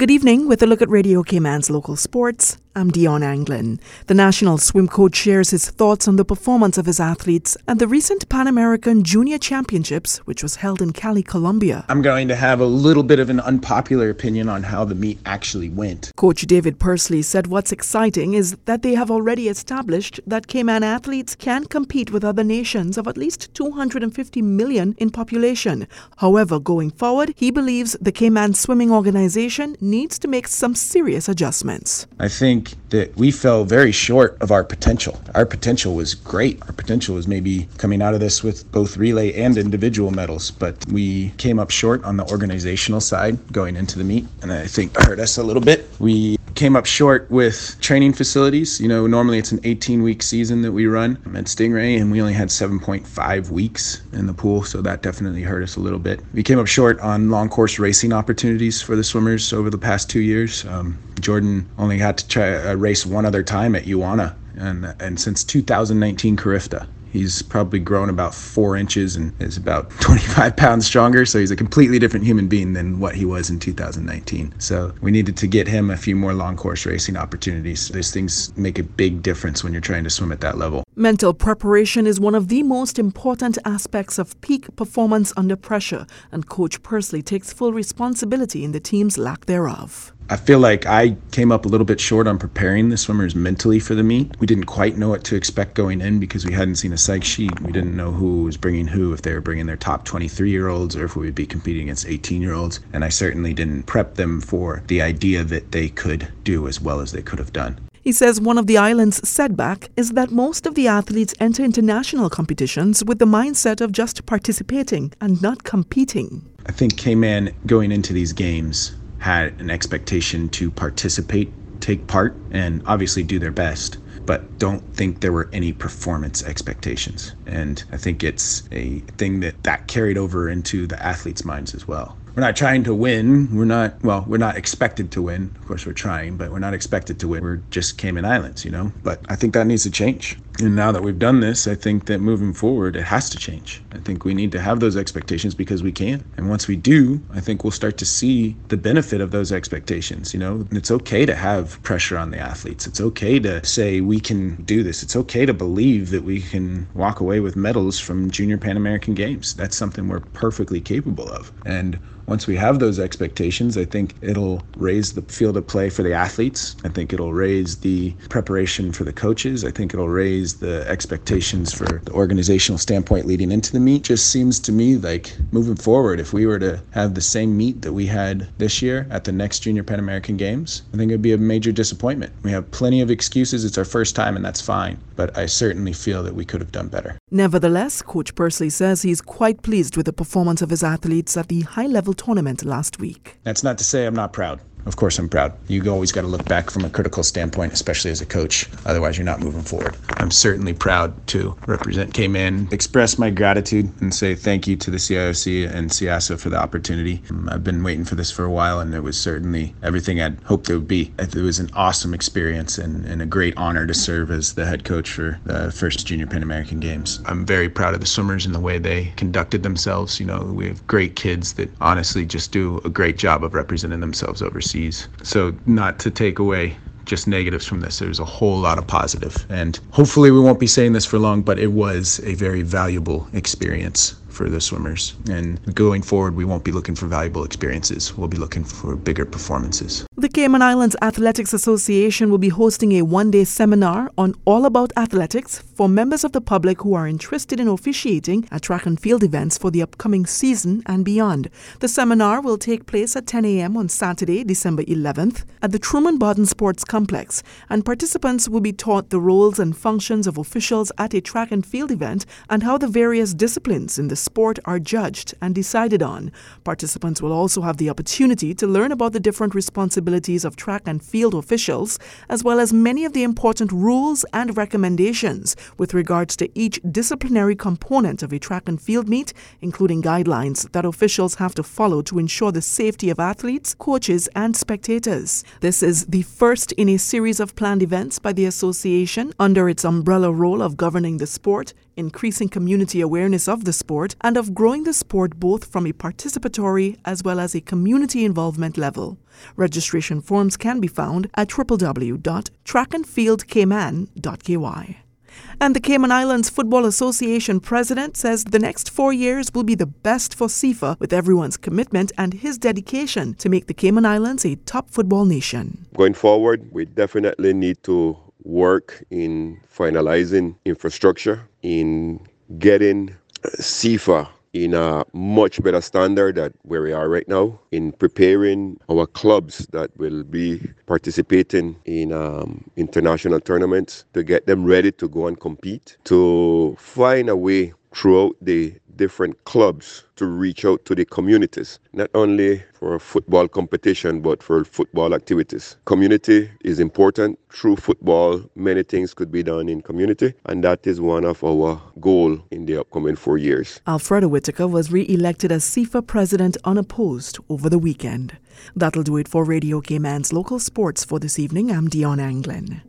Good evening with a look at Radio Cayman's local sports. I'm Dion Anglin. The national swim coach shares his thoughts on the performance of his athletes at the recent Pan American Junior Championships, which was held in Cali, Colombia. I'm going to have a little bit of an unpopular opinion on how the meet actually went. Coach David Persley said what's exciting is that they have already established that Cayman athletes can compete with other nations of at least 250 million in population. However, going forward, he believes the Cayman Swimming Organization needs to make some serious adjustments. I think that we fell very short of our potential. Our potential was great. Our potential was maybe coming out of this with both relay and individual medals, but we came up short on the organizational side going into the meet, and I think hurt us a little bit. We came up short with training facilities. You know, normally it's an 18 week season that we run at Stingray, and we only had 7.5 weeks in the pool, so that definitely hurt us a little bit. We came up short on long course racing opportunities for the swimmers over the past two years. Um, Jordan only had to try a race one other time at UANA, and and since 2019 Carifta. He's probably grown about four inches and is about 25 pounds stronger. So he's a completely different human being than what he was in 2019. So we needed to get him a few more long course racing opportunities. Those things make a big difference when you're trying to swim at that level. Mental preparation is one of the most important aspects of peak performance under pressure, and Coach Persley takes full responsibility in the team's lack thereof. I feel like I came up a little bit short on preparing the swimmers mentally for the meet. We didn't quite know what to expect going in because we hadn't seen a psych sheet. We didn't know who was bringing who, if they were bringing their top 23 year olds or if we would be competing against 18 year olds. And I certainly didn't prep them for the idea that they could do as well as they could have done. He says one of the island's setback is that most of the athletes enter international competitions with the mindset of just participating and not competing. I think Cayman going into these games had an expectation to participate, take part, and obviously do their best but don't think there were any performance expectations. And I think it's a thing that that carried over into the athletes' minds as well we're not trying to win. We're not, well, we're not expected to win. Of course, we're trying, but we're not expected to win. We're just Cayman Islands, you know? But I think that needs to change. And now that we've done this, I think that moving forward, it has to change. I think we need to have those expectations because we can. And once we do, I think we'll start to see the benefit of those expectations. You know, it's okay to have pressure on the athletes. It's okay to say we can do this. It's okay to believe that we can walk away with medals from Junior Pan American Games. That's something we're perfectly capable of. And once we have those expectations, I think it'll raise the field of play for the athletes. I think it'll raise the preparation for the coaches. I think it'll raise the expectations for the organizational standpoint leading into the meet. Just seems to me like moving forward, if we were to have the same meet that we had this year at the next Junior Pan American Games, I think it'd be a major disappointment. We have plenty of excuses. It's our first time, and that's fine. But I certainly feel that we could have done better. Nevertheless, Coach Pursley says he's quite pleased with the performance of his athletes at the high level tournament last week. That's not to say I'm not proud of course I'm proud. You always got to look back from a critical standpoint, especially as a coach. Otherwise, you're not moving forward. I'm certainly proud to represent Cayman, express my gratitude, and say thank you to the CIOC and CIASA for the opportunity. Um, I've been waiting for this for a while, and it was certainly everything I'd hoped it would be. It was an awesome experience and, and a great honor to serve as the head coach for the first Junior Pan American Games. I'm very proud of the swimmers and the way they conducted themselves. You know, we have great kids that honestly just do a great job of representing themselves overseas So, not to take away just negatives from this. There's a whole lot of positive. And hopefully, we won't be saying this for long, but it was a very valuable experience for the swimmers. And going forward, we won't be looking for valuable experiences. We'll be looking for bigger performances. The Cayman Islands Athletics Association will be hosting a one day seminar on all about athletics for members of the public who are interested in officiating at track and field events for the upcoming season and beyond. The seminar will take place at 10 a.m. on Saturday, December 11th, at the Truman Bodden Sports Complex, and participants will be taught the roles and functions of officials at a track and field event and how the various disciplines in the sport are judged and decided on. Participants will also have the opportunity to learn about the different responsibilities of track and field officials, as well as many of the important rules and recommendations with regards to each disciplinary component of a track and field meet, including guidelines that officials have to follow to ensure the safety of athletes, coaches, and spectators. This is the first in a series of planned events by the association under its umbrella role of governing the sport increasing community awareness of the sport, and of growing the sport both from a participatory as well as a community involvement level. Registration forms can be found at www.trackandfieldcayman.ky. And the Cayman Islands Football Association president says the next four years will be the best for CIFA with everyone's commitment and his dedication to make the Cayman Islands a top football nation. Going forward, we definitely need to work in finalizing infrastructure, in getting CIFA in a much better standard than where we are right now in preparing our clubs that will be participating in um, international tournaments to get them ready to go and compete to find a way throughout the different clubs to reach out to the communities, not only for football competition, but for football activities. Community is important. Through football, many things could be done in community, and that is one of our goal in the upcoming four years. Alfredo Whitaker was re-elected as CIFA president unopposed over the weekend. That'll do it for Radio Cayman's local sports for this evening. I'm Dion Anglin.